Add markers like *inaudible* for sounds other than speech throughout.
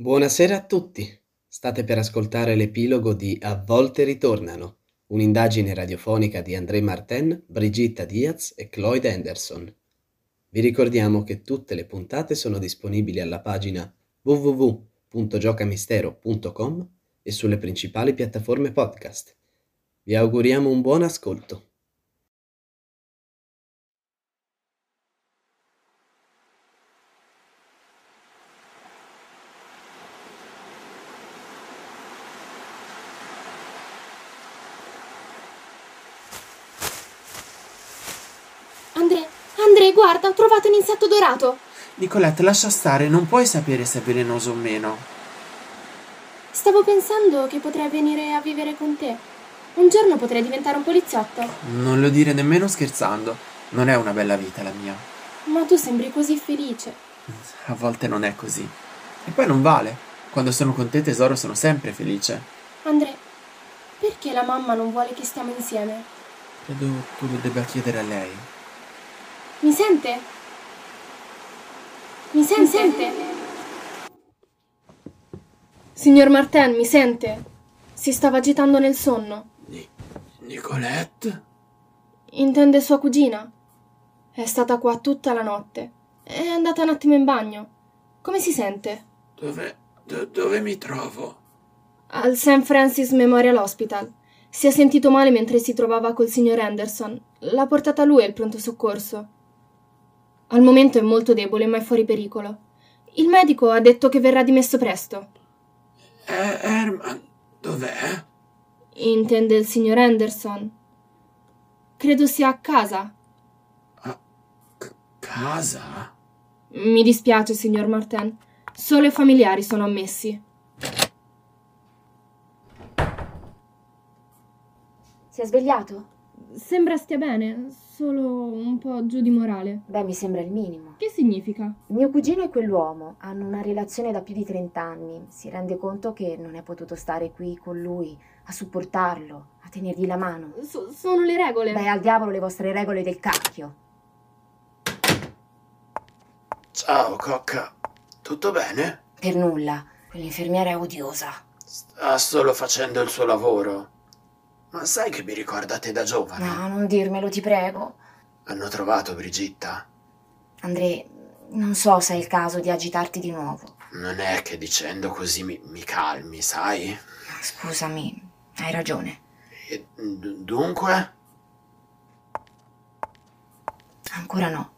Buonasera a tutti. State per ascoltare l'epilogo di A volte ritornano, un'indagine radiofonica di André Martin, Brigitta Diaz e Cloyd Anderson. Vi ricordiamo che tutte le puntate sono disponibili alla pagina www.giocamistero.com e sulle principali piattaforme podcast. Vi auguriamo un buon ascolto. Andre, Andre, guarda, ho trovato un insetto dorato. Nicolette, lascia stare, non puoi sapere se è velenoso o meno. Stavo pensando che potrei venire a vivere con te. Un giorno potrei diventare un poliziotto. Non lo dire nemmeno scherzando. Non è una bella vita la mia. Ma tu sembri così felice. A volte non è così. E poi non vale. Quando sono con te, tesoro, sono sempre felice. Andre, perché la mamma non vuole che stiamo insieme? Credo tu lo debba chiedere a lei. Mi sente? Mi sente? Mi sente? Signor Martin, mi sente? Si stava agitando nel sonno. Ni- Nicolette? Intende sua cugina? È stata qua tutta la notte. È andata un attimo in bagno. Come si sente? Dove, do- dove mi trovo? Al St. Francis Memorial Hospital. Si è sentito male mentre si trovava col signor Anderson. L'ha portata lui al pronto soccorso. Al momento è molto debole, ma è fuori pericolo. Il medico ha detto che verrà dimesso presto. Eh, Herman, dov'è? Intende il signor Anderson? Credo sia a casa. A c- casa? Mi dispiace, signor Martin. Solo i familiari sono ammessi. Si è svegliato? Sembra stia bene, solo un po' giù di morale. Beh, mi sembra il minimo. Che significa? Mio cugino e quell'uomo hanno una relazione da più di 30 anni. Si rende conto che non è potuto stare qui con lui, a supportarlo, a tenergli la mano. So- sono le regole. Beh, al diavolo le vostre regole del cacchio. Ciao, cocca. Tutto bene? Per nulla. Quell'infermiera è odiosa. Sta solo facendo il suo lavoro. Ma sai che mi ricorda te da giovane? No, non dirmelo, ti prego. Hanno trovato Brigitta. André, non so se è il caso di agitarti di nuovo. Non è che dicendo così mi, mi calmi, sai? Scusami, hai ragione. E dunque? Ancora no.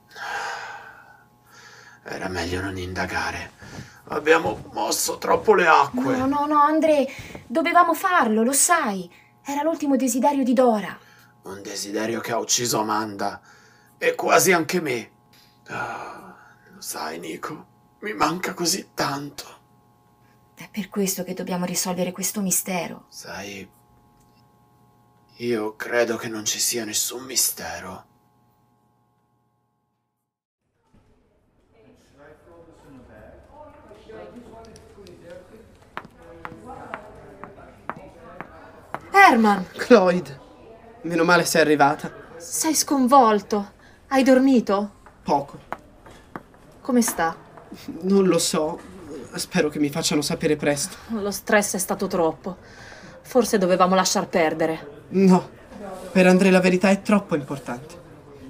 Era meglio non indagare. Abbiamo mosso troppo le acque. No, no, no, André, dovevamo farlo, lo sai. Era l'ultimo desiderio di Dora. Un desiderio che ha ucciso Amanda. E quasi anche me. Ah, lo sai, Nico, mi manca così tanto. È per questo che dobbiamo risolvere questo mistero. Sai, io credo che non ci sia nessun mistero. Herman, Cloyd, meno male sei arrivata. sei sconvolto. Hai dormito? Poco. Come sta? Non lo so. Spero che mi facciano sapere presto. Lo stress è stato troppo. Forse dovevamo lasciar perdere. No, per Andrea la verità è troppo importante.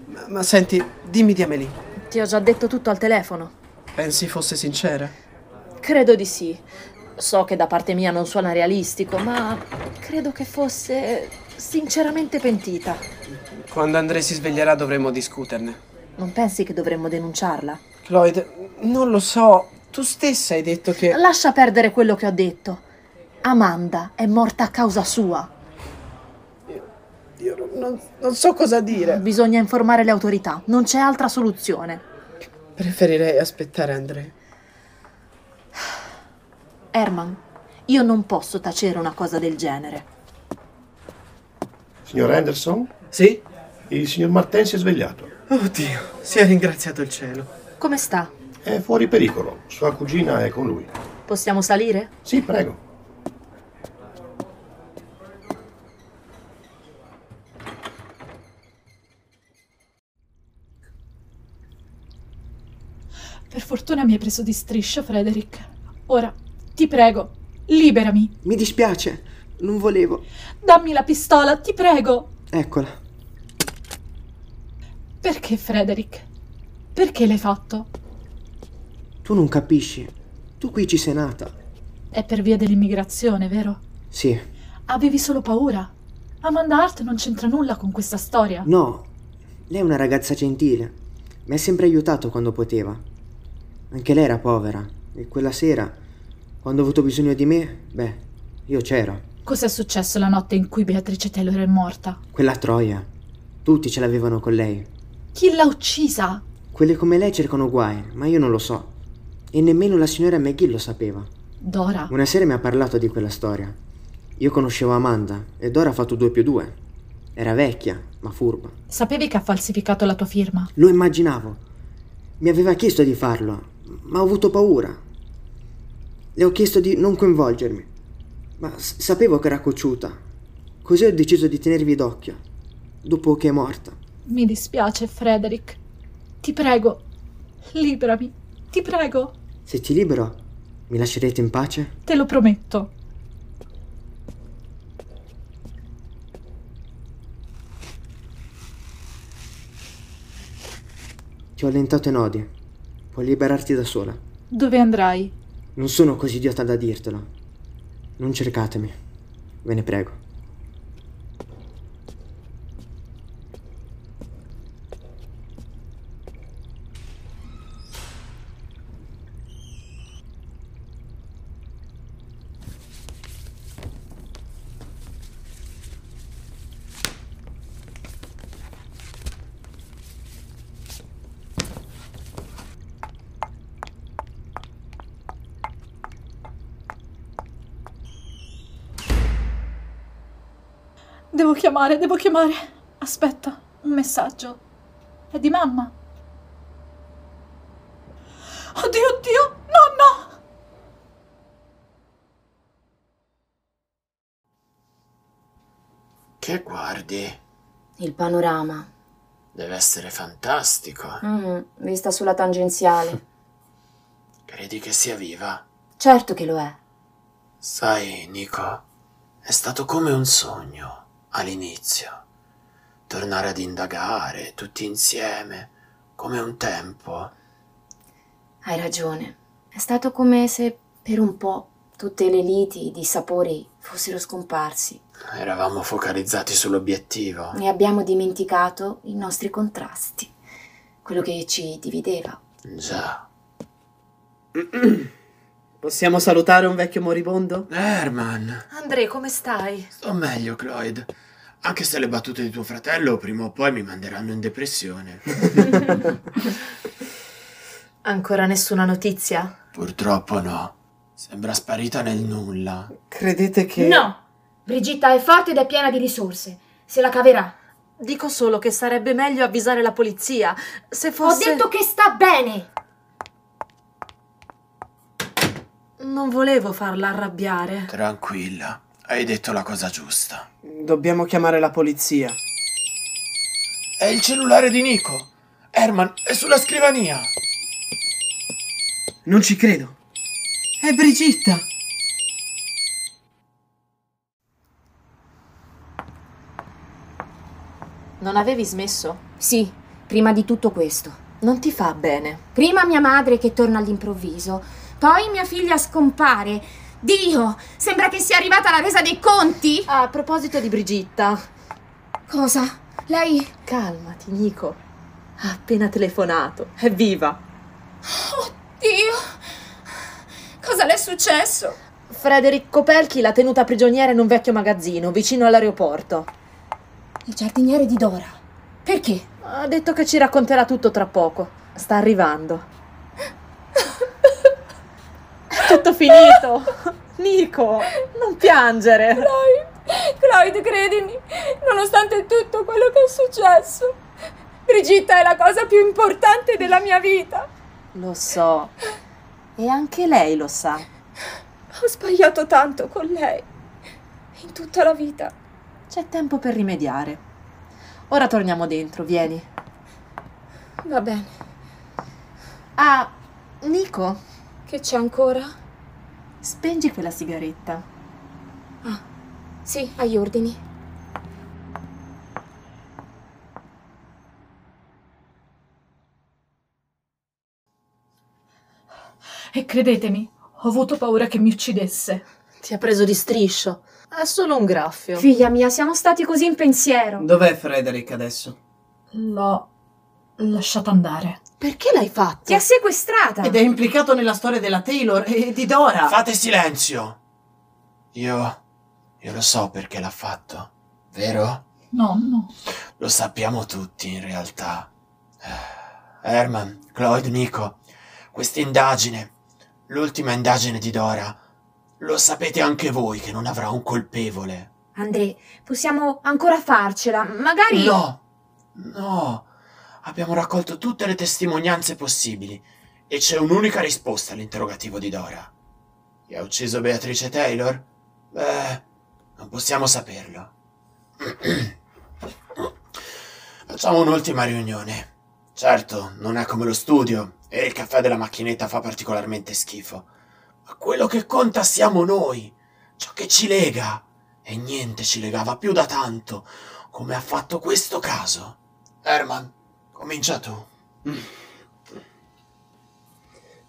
Ma, ma senti, dimmi di Amelie. Ti ho già detto tutto al telefono. Pensi fosse sincera? Credo di sì. So che da parte mia non suona realistico, ma credo che fosse sinceramente pentita. Quando Andrea si sveglierà dovremo discuterne. Non pensi che dovremmo denunciarla? Cloyd, non lo so. Tu stessa hai detto che... Lascia perdere quello che ho detto. Amanda è morta a causa sua. Io non- non, non so cosa dire. Bisogna informare le autorità, non c'è altra soluzione. Preferirei aspettare Andrea. Herman, io non posso tacere una cosa del genere. Signor Anderson, Sì? il signor Martin si è svegliato. Oddio, sia ringraziato il cielo. Come sta? È fuori pericolo. Sua cugina è con lui. Possiamo salire? Sì, prego. Per fortuna mi hai preso di striscio, Frederick. Ora Ti prego, liberami. Mi dispiace, non volevo. Dammi la pistola, ti prego. Eccola. Perché, Frederick? Perché l'hai fatto? Tu non capisci. Tu qui ci sei nata. È per via dell'immigrazione, vero? Sì. Avevi solo paura. Amanda Hart non c'entra nulla con questa storia. No, lei è una ragazza gentile. Mi ha sempre aiutato quando poteva. Anche lei era povera. E quella sera, quando ha avuto bisogno di me, beh, io c'ero. Cos'è successo la notte in cui Beatrice Taylor è morta? Quella troia. Tutti ce l'avevano con lei. Chi l'ha uccisa? Quelle come lei cercano guai, ma io non lo so. E nemmeno la signora McGill lo sapeva. Dora. Una sera mi ha parlato di quella storia. Io conoscevo Amanda e Dora ha fatto due più due. Era vecchia, ma furba. Sapevi che ha falsificato la tua firma? Lo immaginavo. Mi aveva chiesto di farlo, ma ho avuto paura. Le ho chiesto di non coinvolgermi, ma s- sapevo che era cocciuta. Così ho deciso di tenervi d'occhio, dopo che è morta. Mi dispiace, Frederick. Ti prego, liberami. Ti prego. Se ti libero, mi lascerete in pace? Te lo prometto. Ti ho allentato i nodi. Puoi liberarti da sola. Dove andrai? Non sono così idiota da dirtelo. Non cercatemi. Ve ne prego. Chiamare, devo chiamare. Aspetta, un messaggio. È di mamma. Oddio, oddio, nonno! Che guardi? Il panorama. Deve essere fantastico. Mm, vista sulla tangenziale. *laughs* Credi che sia viva? Certo che lo è. Sai, Nico, è stato come un sogno all'inizio. Tornare ad indagare tutti insieme, come un tempo. Hai ragione. È stato come se per un po' tutte le liti, i dissapori fossero scomparsi Eravamo focalizzati sull'obiettivo. e abbiamo dimenticato i nostri contrasti, quello che ci divideva. Già. *clears throat* Possiamo salutare un vecchio moribondo? Herman, Andrea, come stai? sto meglio, Cloyd. Anche se le battute di tuo fratello prima o poi mi manderanno in depressione. *laughs* Ancora nessuna notizia? Purtroppo no. Sembra sparita nel nulla. Credete che... No! Brigitta è forte ed è piena di risorse. Se la caverà. Dico solo che sarebbe meglio avvisare la polizia. Se fosse. Ho detto che sta bene! Non volevo farla arrabbiare. Tranquilla, hai detto la cosa giusta. Dobbiamo chiamare la polizia. È il cellulare di Nico. Herman, è sulla scrivania. Non ci credo. È Brigitta. Non avevi smesso? Sì, prima di tutto questo. Non ti fa bene. Prima mia madre che torna all'improvviso, poi mia figlia scompare. Dio, sembra che sia arrivata la resa dei conti. A proposito di Brigitta. Cosa? Lei... Calmati, Nico. Ha appena telefonato. È viva. Dio! Cosa le è successo? Frederick Kopelki l'ha tenuta prigioniera in un vecchio magazzino vicino all'aeroporto. Il giardiniere di Dora. Perché? Ha detto che ci racconterà tutto tra poco. Sta arrivando. Tutto finito. *laughs* Nico, non piangere. Clyde, Clyde, credimi, nonostante tutto quello che è successo, Brigitta è la cosa più importante della mia vita. Lo so. E anche lei lo sa. Ho sbagliato tanto con lei, in tutta la vita. C'è tempo per rimediare. Ora torniamo dentro, vieni. Va bene, Ah, Nico, che c'è ancora? Spengi quella sigaretta. Ah, sì, agli ordini. E credetemi, ho avuto paura che mi uccidesse. Ti ha preso di striscio. È solo un graffio. Figlia mia, siamo stati così in pensiero. Dov'è Frederick adesso? L'ho lasciato andare. Perché l'hai fatto? Ti ha sequestrata. Ed è implicato nella storia della Taylor e di Dora. Fate silenzio! Io. Io lo so perché l'ha fatto, vero? No, no. Lo sappiamo tutti in realtà. Eh, Herman, Cloyd, Nico, questa indagine, l'ultima indagine di Dora, lo sapete anche voi che non avrà un colpevole. André, possiamo ancora farcela. Magari. No, no. Abbiamo raccolto tutte le testimonianze possibili e c'è un'unica risposta all'interrogativo di Dora. Chi ha ucciso Beatrice Taylor? Beh, non possiamo saperlo. *clears throat* Facciamo un'ultima riunione. Certo, non è come lo studio e il caffè della macchinetta fa particolarmente schifo. Ma quello che conta siamo noi, ciò che ci lega. E niente ci legava più da tanto, come ha fatto questo caso. Herman, comincia tu.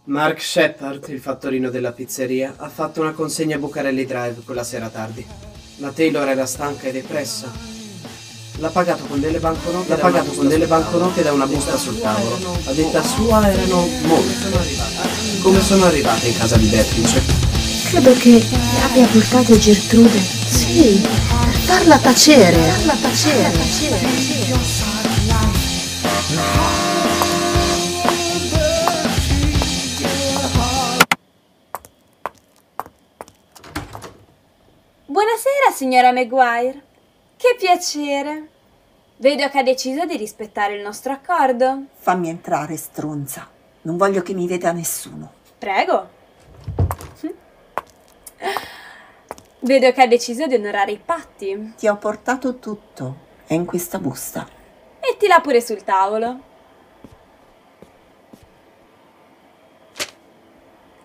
Mark Shepard, il fattorino della pizzeria, ha fatto una consegna a Bucarelli Drive quella sera tardi. La Taylor era stanca e depressa. L'ha pagato con delle banconote, L'ha pagato con delle banconote da una busta sul tavolo. A detta sua erano molte. Come sono arrivate in casa di Beatrice? Credo che abbia portate Gertrude. Sì, per farla tacere. Farla tacere. Buonasera, signora Maguire. Che piacere. Vedo che ha deciso di rispettare il nostro accordo. Fammi entrare, stronza. Non voglio che mi veda nessuno. Prego. Vedo che ha deciso di onorare i patti. Ti ho portato tutto. È in questa busta. Mettila pure sul tavolo.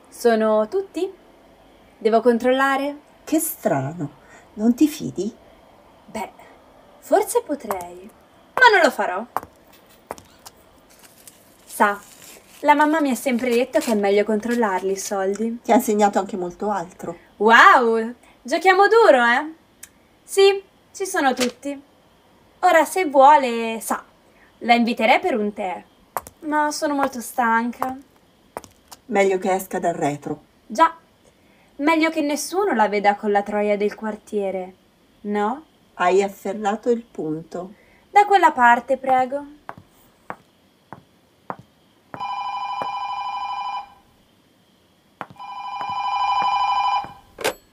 Sono tutti? Devo controllare? Che strano. Non ti fidi? Beh, forse potrei, ma non lo farò. Sa, la mamma mi ha sempre detto che è meglio controllarli i soldi. Ti ha insegnato anche molto altro. Wow, giochiamo duro, eh? Sì, ci sono tutti. Ora, se vuole, sa, la inviterei per un tè, ma sono molto stanca. Meglio che esca dal retro. Già, meglio che nessuno la veda con la troia del quartiere, no? Hai afferrato il punto. Da quella parte, prego.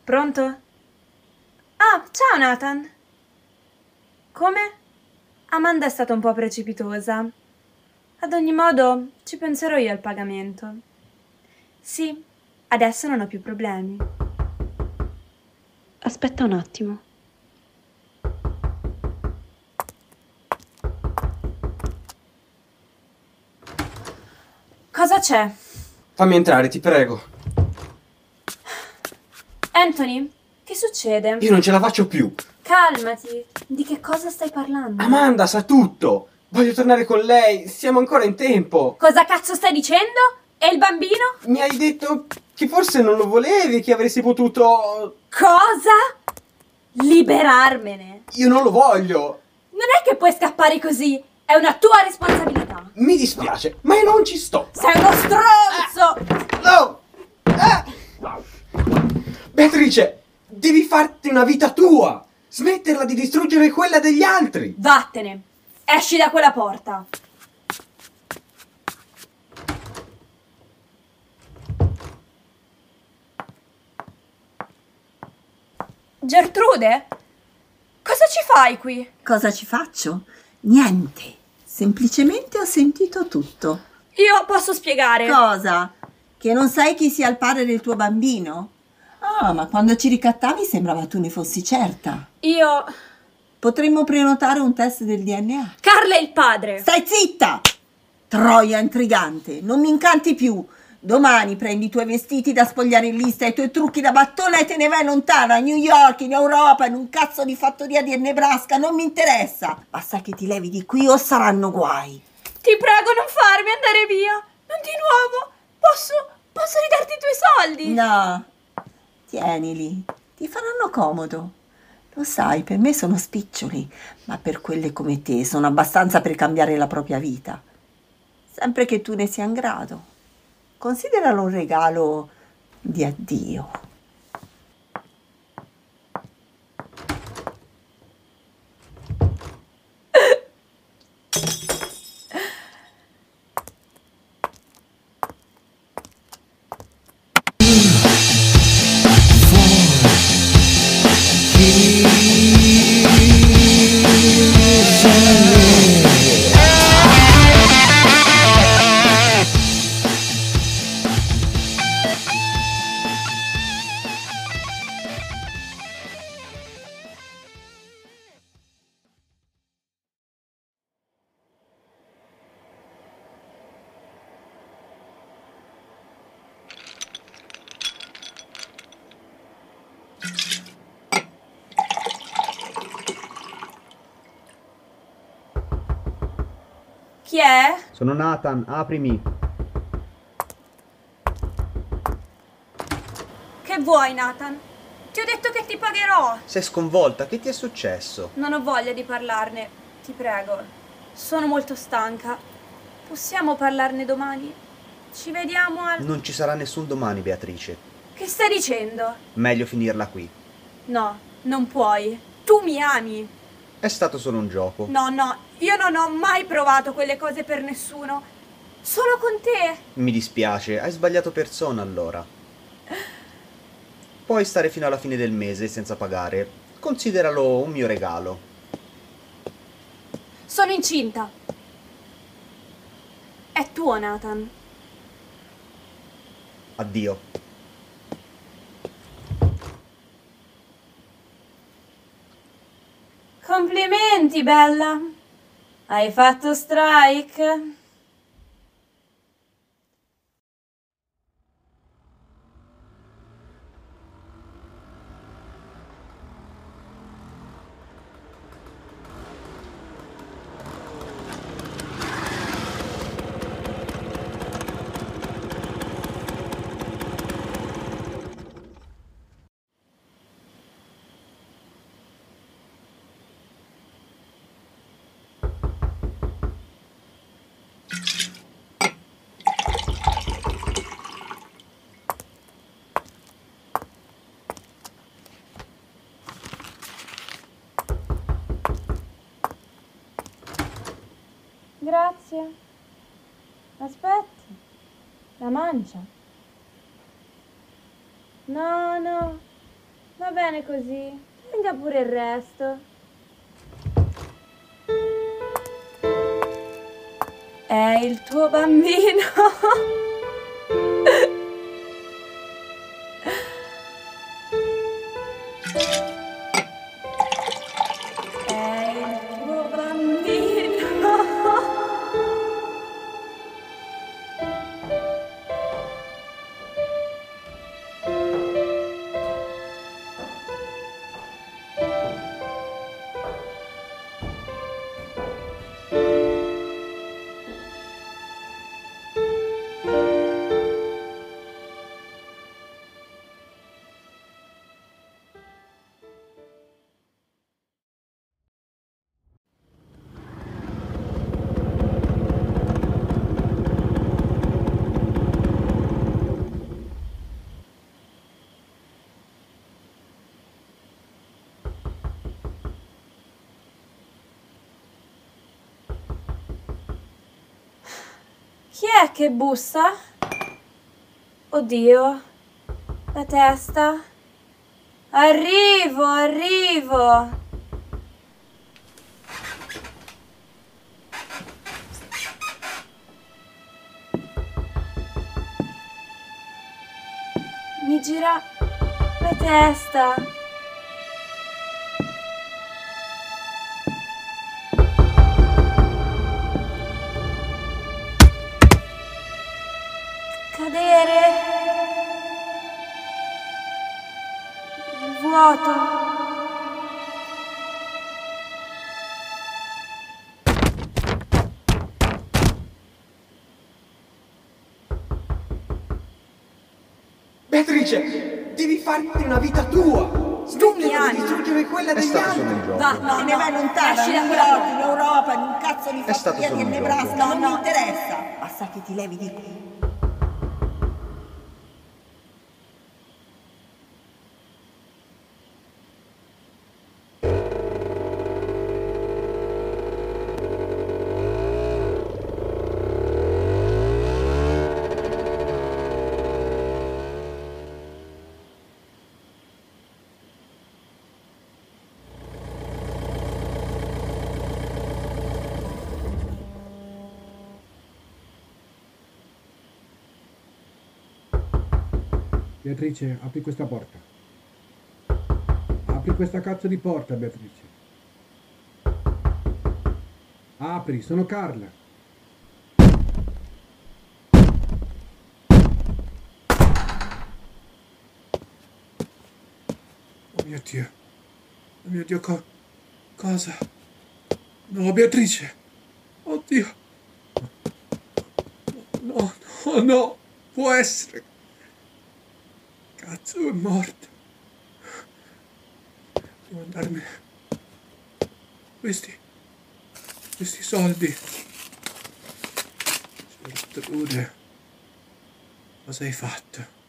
Pronto? Ah, ciao Nathan. Come? Amanda è stata un po' precipitosa. Ad ogni modo, ci penserò io al pagamento. Sì, adesso non ho più problemi. Aspetta un attimo. Cosa c'è? Fammi entrare, ti prego. Anthony, che succede? Io non ce la faccio più. Calmati. Di che cosa stai parlando? Amanda sa tutto. Voglio tornare con lei. Siamo ancora in tempo. Cosa cazzo stai dicendo? E il bambino? Mi hai detto che forse non lo volevi, che avresti potuto... Cosa? Liberarmene. Io non lo voglio. Non è che puoi scappare così. È una tua responsabilità. Mi dispiace, ma io non ci sto. Sei uno stronzo. No! Eh! Beatrice, devi farti una vita tua. Smetterla di distruggere quella degli altri. Vattene. Esci da quella porta. Gertrude? Cosa ci fai qui? Cosa ci faccio? Niente. Semplicemente ho sentito tutto. Io posso spiegare. Cosa? Che non sai chi sia il padre del tuo bambino? Ah, ma quando ci ricattavi sembrava tu ne fossi certa. Io. Potremmo prenotare un test del DNA. Carla è il padre. Stai zitta! Troia intrigante, non mi incanti più. Domani prendi i tuoi vestiti da spogliare in lista e i tuoi trucchi da battone e te ne vai lontano, a New York, in Europa, in un cazzo di fattoria di Nebraska, non mi interessa. Basta che ti levi di qui o saranno guai. Ti prego, non farmi andare via. Non di nuovo. Posso, posso ridarti i tuoi soldi? No, tienili, ti faranno comodo. Lo sai, per me sono spiccioli, ma per quelle come te sono abbastanza per cambiare la propria vita. Sempre che tu ne sia in grado. Consideralo un regalo di addio. Sono Nathan, aprimi. Che vuoi, Nathan? Ti ho detto che ti pagherò. Sei sconvolta, che ti è successo? Non ho voglia di parlarne, ti prego. Sono molto stanca. Possiamo parlarne domani? Ci vediamo al... Non ci sarà nessun domani, Beatrice. Che stai dicendo? Meglio finirla qui. No, non puoi. Tu mi ami. È stato solo un gioco. No, no, io non ho mai provato quelle cose per nessuno. Solo con te. Mi dispiace, hai sbagliato persona allora. Puoi stare fino alla fine del mese senza pagare. Consideralo un mio regalo. Sono incinta. È tuo, Nathan. Addio. Complimenti, bella. Hai fatto strike? Grazie. Aspetti. La mancia. No, no. Va bene così. Tenga pure il resto. È il tuo bambino. *laughs* Chi è che bussa? Oddio, la testa. Arrivo, arrivo. Mi gira la testa. Farti una vita tua! Smettila di distruggere quella degli altri! Va, no, te ne vai lontano, lasci in da New quella York, in Europa, in un cazzo di È stato fattoria un Nebraska, gioco. non mi interessa. Basta che ti levi di qui. Beatrice, apri questa porta. Apri questa cazzo di porta, Beatrice. Apri, sono Carla. Oh mio Dio. Oh mio Dio, co- cosa? No, Beatrice. Oddio. No, no, no. Può essere. Cazzo, è morto. Devo andarmene. Questi. Questi soldi. Gertrude. Cosa hai fatto?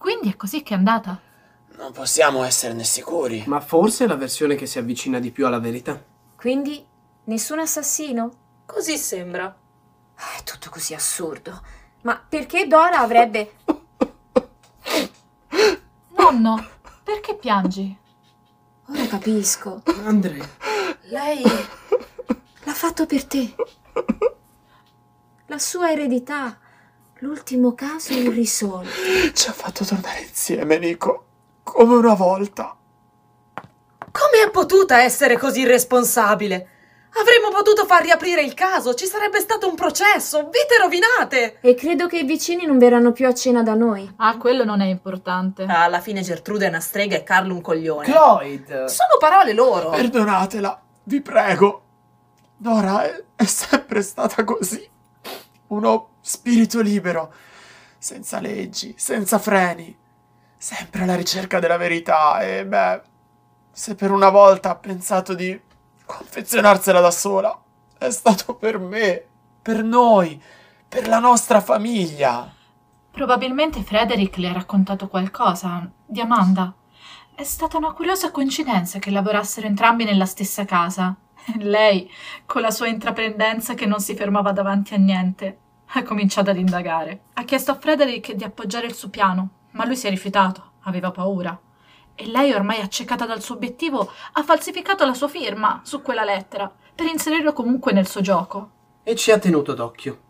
Quindi è così che è andata? Non possiamo esserne sicuri. Ma forse è la versione che si avvicina di più alla verità. Quindi nessun assassino? Così sembra. È tutto così assurdo. Ma perché Dora avrebbe... Nonno, perché piangi? Ora capisco. Andre, Lei l'ha fatto per te. La sua eredità. L'ultimo caso irrisolto. Ci ha fatto tornare insieme, Nico. Come una volta. Come è potuta essere così irresponsabile? Avremmo potuto far riaprire il caso, ci sarebbe stato un processo, vite rovinate! E credo che i vicini non verranno più a cena da noi. Ah, quello non è importante. Alla fine Gertrude è una strega e Carlo un coglione. Cloyd! Sono parole loro. Perdonatela, vi prego. Dora è, è sempre stata così. Uno spirito libero, senza leggi, senza freni, sempre alla ricerca della verità e beh, se per una volta ha pensato di confezionarsela da sola, è stato per me, per noi, per la nostra famiglia. Probabilmente Frederick le ha raccontato qualcosa di Amanda. È stata una curiosa coincidenza che lavorassero entrambi nella stessa casa. *laughs* Lei, con la sua intraprendenza che non si fermava davanti a niente, ha cominciato ad indagare. Ha chiesto a Frederick di appoggiare il suo piano, ma lui si è rifiutato, aveva paura. E lei, ormai accecata dal suo obiettivo, ha falsificato la sua firma su quella lettera per inserirlo comunque nel suo gioco. e ci ha tenuto d'occhio.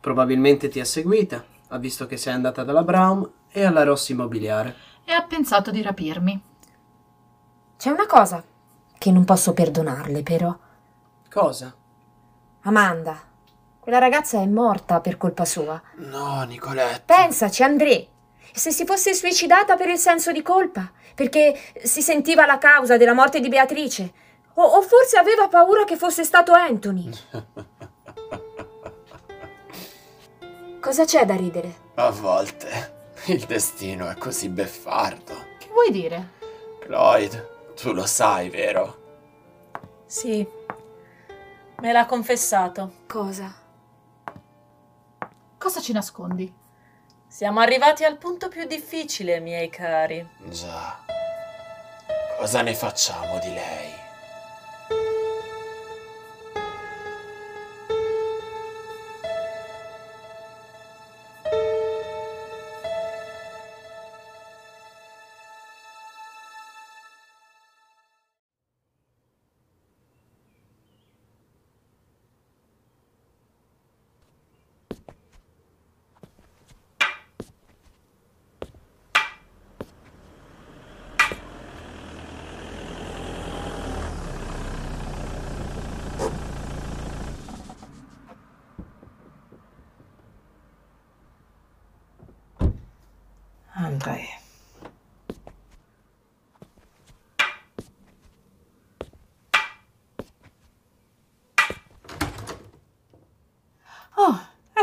Probabilmente ti ha seguita, ha visto che sei andata dalla Brown e alla Rossi Immobiliare. E ha pensato di rapirmi. C'è una cosa che non posso perdonarle, però. Cosa? Amanda. Quella ragazza è morta per colpa sua. No, Nicolette. Pensaci, André. Se si fosse suicidata per il senso di colpa, perché si sentiva la causa della morte di Beatrice, o, o forse aveva paura che fosse stato Anthony. *laughs* Cosa c'è da ridere? A volte il destino è così beffardo. Che vuoi dire? Cloyd, tu lo sai, vero? Sì, me l'ha confessato. Cosa? Cosa ci nascondi? Siamo arrivati al punto più difficile, miei cari. Già. Cosa ne facciamo di lei?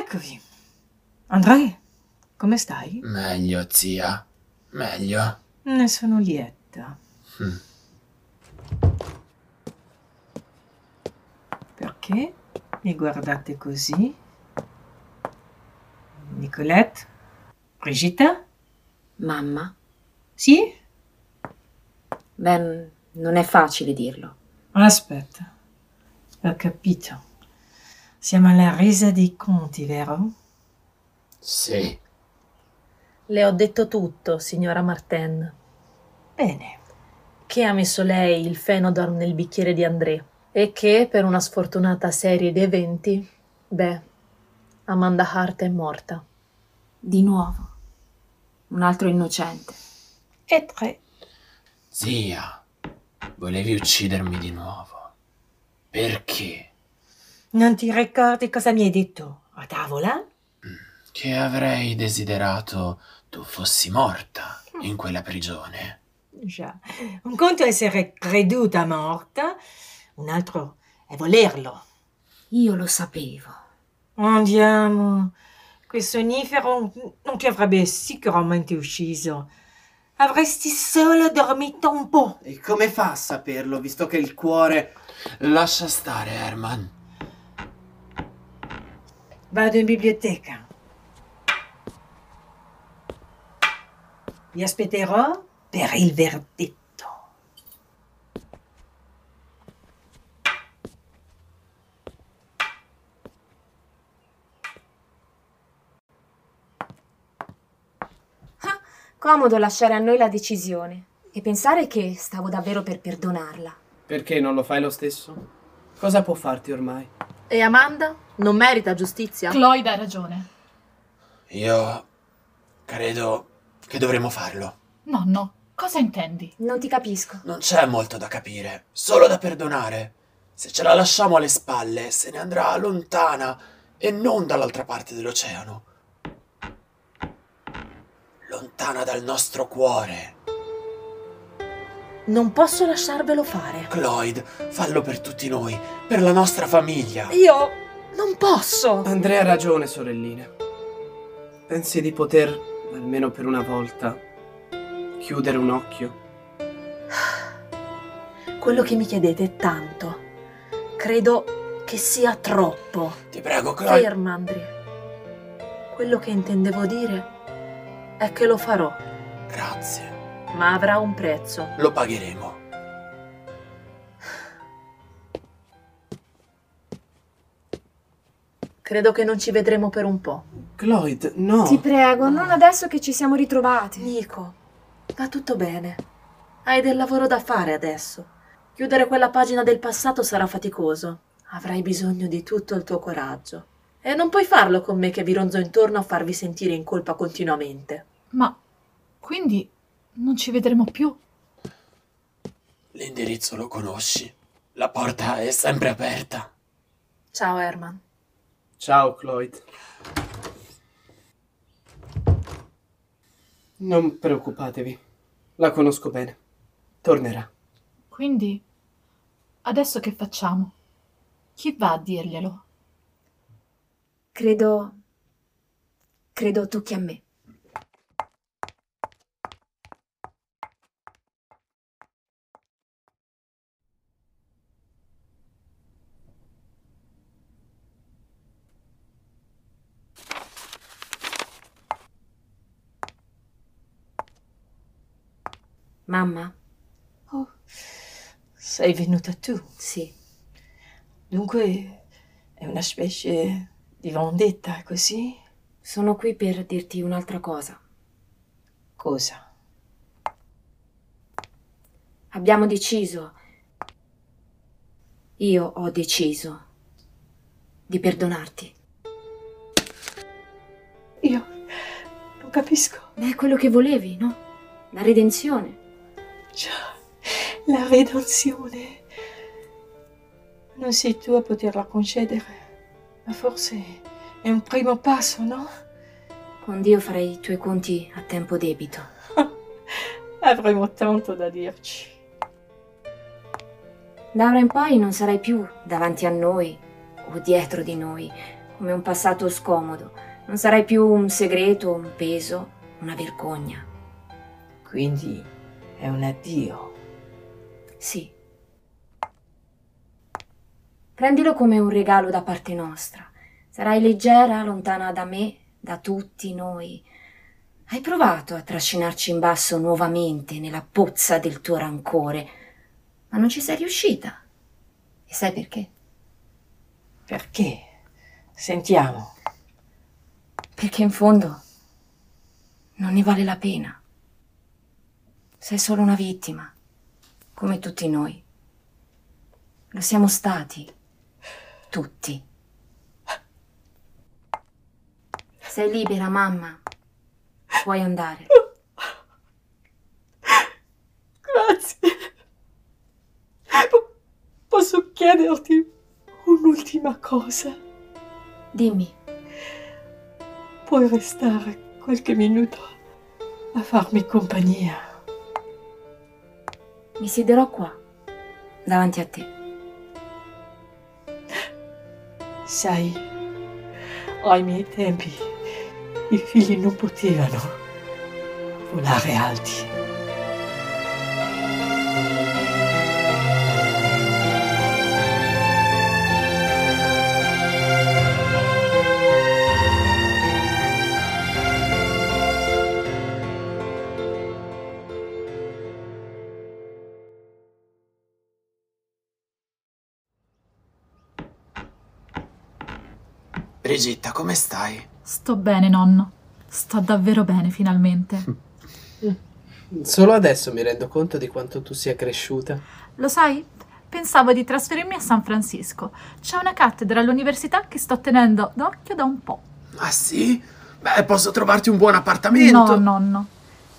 Eccovi. André, come stai? Meglio, zia. Meglio. Ne sono lieta. Mm. Perché mi guardate così? Nicolette? Brigitta? Mamma? Sì? Beh, non è facile dirlo. Aspetta. Ho capito. Siamo alla resa dei conti, vero? Sì. Le ho detto tutto, signora Martin. Bene. Che ha messo lei il Fenodorm nel bicchiere di André e che, per una sfortunata serie di eventi, beh, Amanda Hart è morta. Di nuovo. Un altro innocente. E tre. Zia, volevi uccidermi di nuovo. Perché? Non ti ricordi cosa mi hai detto a tavola? Che avrei desiderato tu fossi morta in quella prigione. Già. Un conto è essere creduta morta, un altro è volerlo. Io lo sapevo. Andiamo. Quel sonnifero non ti avrebbe sicuramente ucciso. Avresti solo dormito un po'. E come fa a saperlo, visto che il cuore... Lascia stare, Herman. Vado in biblioteca. Vi aspetterò per il verdetto. Comodo lasciare a noi la decisione e pensare che stavo davvero per perdonarla. Perché non lo fai lo stesso? Cosa può farti ormai? E Amanda? Non merita giustizia? Cloyd ha ragione. Io credo che dovremmo farlo. Nonno, cosa intendi? Non ti capisco. Non c'è molto da capire, solo da perdonare. Se ce la lasciamo alle spalle, se ne andrà lontana e non dall'altra parte dell'oceano. Lontana dal nostro cuore. Non posso lasciarvelo fare. Cloyd, fallo per tutti noi, per la nostra famiglia. Io non posso. Andrea ha ragione, sorellina. Pensi di poter, almeno per una volta, chiudere un occhio? *sighs* Quello che mi chiedete è tanto. Credo che sia troppo. Ti prego, Cloyd. Ferma, Andrea. Quello che intendevo dire è che lo farò, Grazie. Ma avrà un prezzo. Lo pagheremo. Credo che non ci vedremo per un po'. Cloyd, no. Ti prego, non adesso che ci siamo ritrovati. Nico, va tutto bene. Hai del lavoro da fare adesso. Chiudere quella pagina del passato sarà faticoso. Avrai bisogno di tutto il tuo coraggio. E non puoi farlo con me che vi ronzo intorno a farvi sentire in colpa continuamente. Ma quindi non ci vedremo più? L'indirizzo lo conosci. La porta è sempre aperta. Ciao Herman. Ciao, Cloyd. Non preoccupatevi. La conosco bene. Tornerà. Quindi, adesso che facciamo? Chi va a dirglielo? Credo. Credo tocchi a me. Mamma? Oh, sei venuta tu? Sì. Dunque è una specie di vendetta, così? Sono qui per dirti un'altra cosa. Cosa? Abbiamo deciso. Io ho deciso di perdonarti. Io non capisco. È quello che volevi, no? La redenzione. Già, la redenzione. Non sei tu a poterla concedere, ma forse è un primo passo, no? Con Dio farai i tuoi conti a tempo debito. *laughs* Avremo tanto da dirci. Da ora in poi non sarai più davanti a noi o dietro di noi, come un passato scomodo. Non sarai più un segreto, un peso, una vergogna. Quindi è un addio. Sì. Prendilo come un regalo da parte nostra. Sarai leggera, lontana da me, da tutti noi. Hai provato a trascinarci in basso nuovamente nella pozza del tuo rancore, ma non ci sei riuscita. E sai perché? Perché? Sentiamo. Perché in fondo non ne vale la pena. Sei solo una vittima, come tutti noi. Lo siamo stati, tutti. Sei libera, mamma. Puoi andare. Grazie. Po- posso chiederti un'ultima cosa? Dimmi. Puoi restare qualche minuto a farmi compagnia? Mi siederò qua, davanti a te. Sai, ai miei tempi i figli non potevano volare alti. Brigitta, come stai? Sto bene, nonno. Sto davvero bene, finalmente. *laughs* Solo adesso mi rendo conto di quanto tu sia cresciuta. Lo sai? Pensavo di trasferirmi a San Francisco. C'è una cattedra all'università che sto tenendo d'occhio da un po'. Ah sì? Beh, posso trovarti un buon appartamento. No, nonno.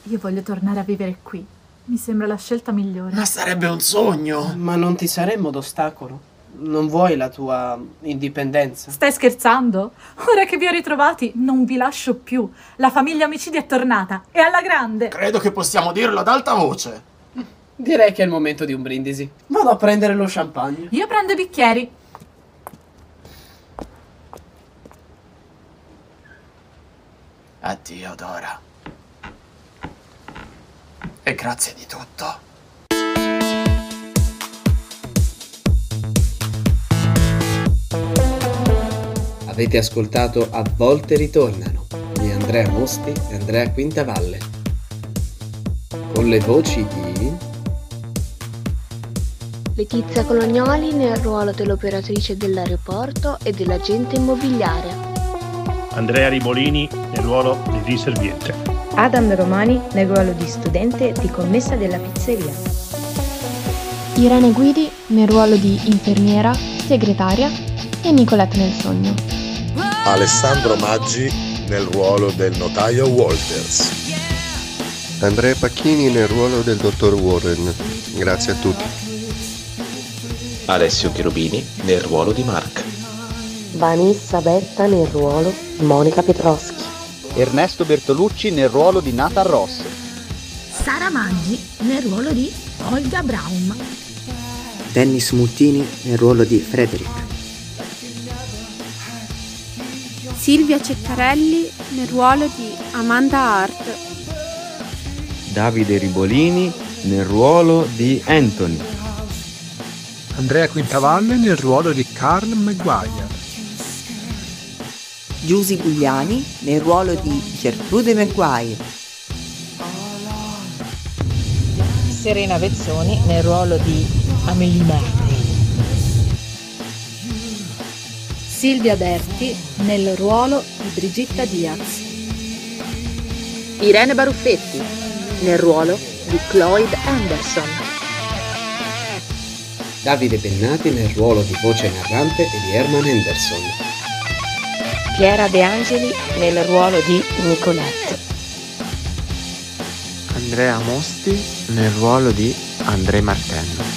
Io voglio tornare a vivere qui. Mi sembra la scelta migliore. Ma sarebbe un sogno. Ma non ti saremmo d'ostacolo? Non vuoi la tua indipendenza? Stai scherzando? Ora che vi ho ritrovati, non vi lascio più. La famiglia omicidi è tornata. E alla grande. Credo che possiamo dirlo ad alta voce. Direi che è il momento di un brindisi. Vado a prendere lo champagne. Io prendo i bicchieri. Addio, Dora. E grazie di tutto. Avete ascoltato A volte ritornano di Andrea Mosti e Andrea Quintavalle. Con le voci di Letizia Colognoli nel ruolo dell'operatrice dell'aeroporto e dell'agente immobiliare. Andrea Ribolini nel ruolo di riserviente. Adam Romani nel ruolo di studente di commessa della pizzeria. Irene Guidi nel ruolo di infermiera, segretaria e Nicolette nel sogno. Alessandro Maggi nel ruolo del notaio Walters. Andrea Pacchini nel ruolo del dottor Warren. Grazie a tutti. Alessio Cherubini nel ruolo di Mark. Vanessa Betta nel ruolo di Monica Petroschi. Ernesto Bertolucci nel ruolo di Nathan Ross. Sara Maggi nel ruolo di Olga Braun. Dennis Muttini nel ruolo di Frederick. Silvia Ceccarelli nel ruolo di Amanda Hart. Davide Ribolini nel ruolo di Anthony. Andrea Quintavalle nel ruolo di Carl Maguire. Giusy Gugliani nel ruolo di Gertrude Maguire. Serena Vezzoni nel ruolo di Amelie Martin. Silvia Berti nel ruolo di Brigitta Diaz. Irene Baruffetti nel ruolo di Cloyd Anderson. Davide Pennati nel ruolo di voce narrante e di Herman Henderson. Piera De Angeli nel ruolo di Nicolette. Andrea Mosti nel ruolo di André Martin.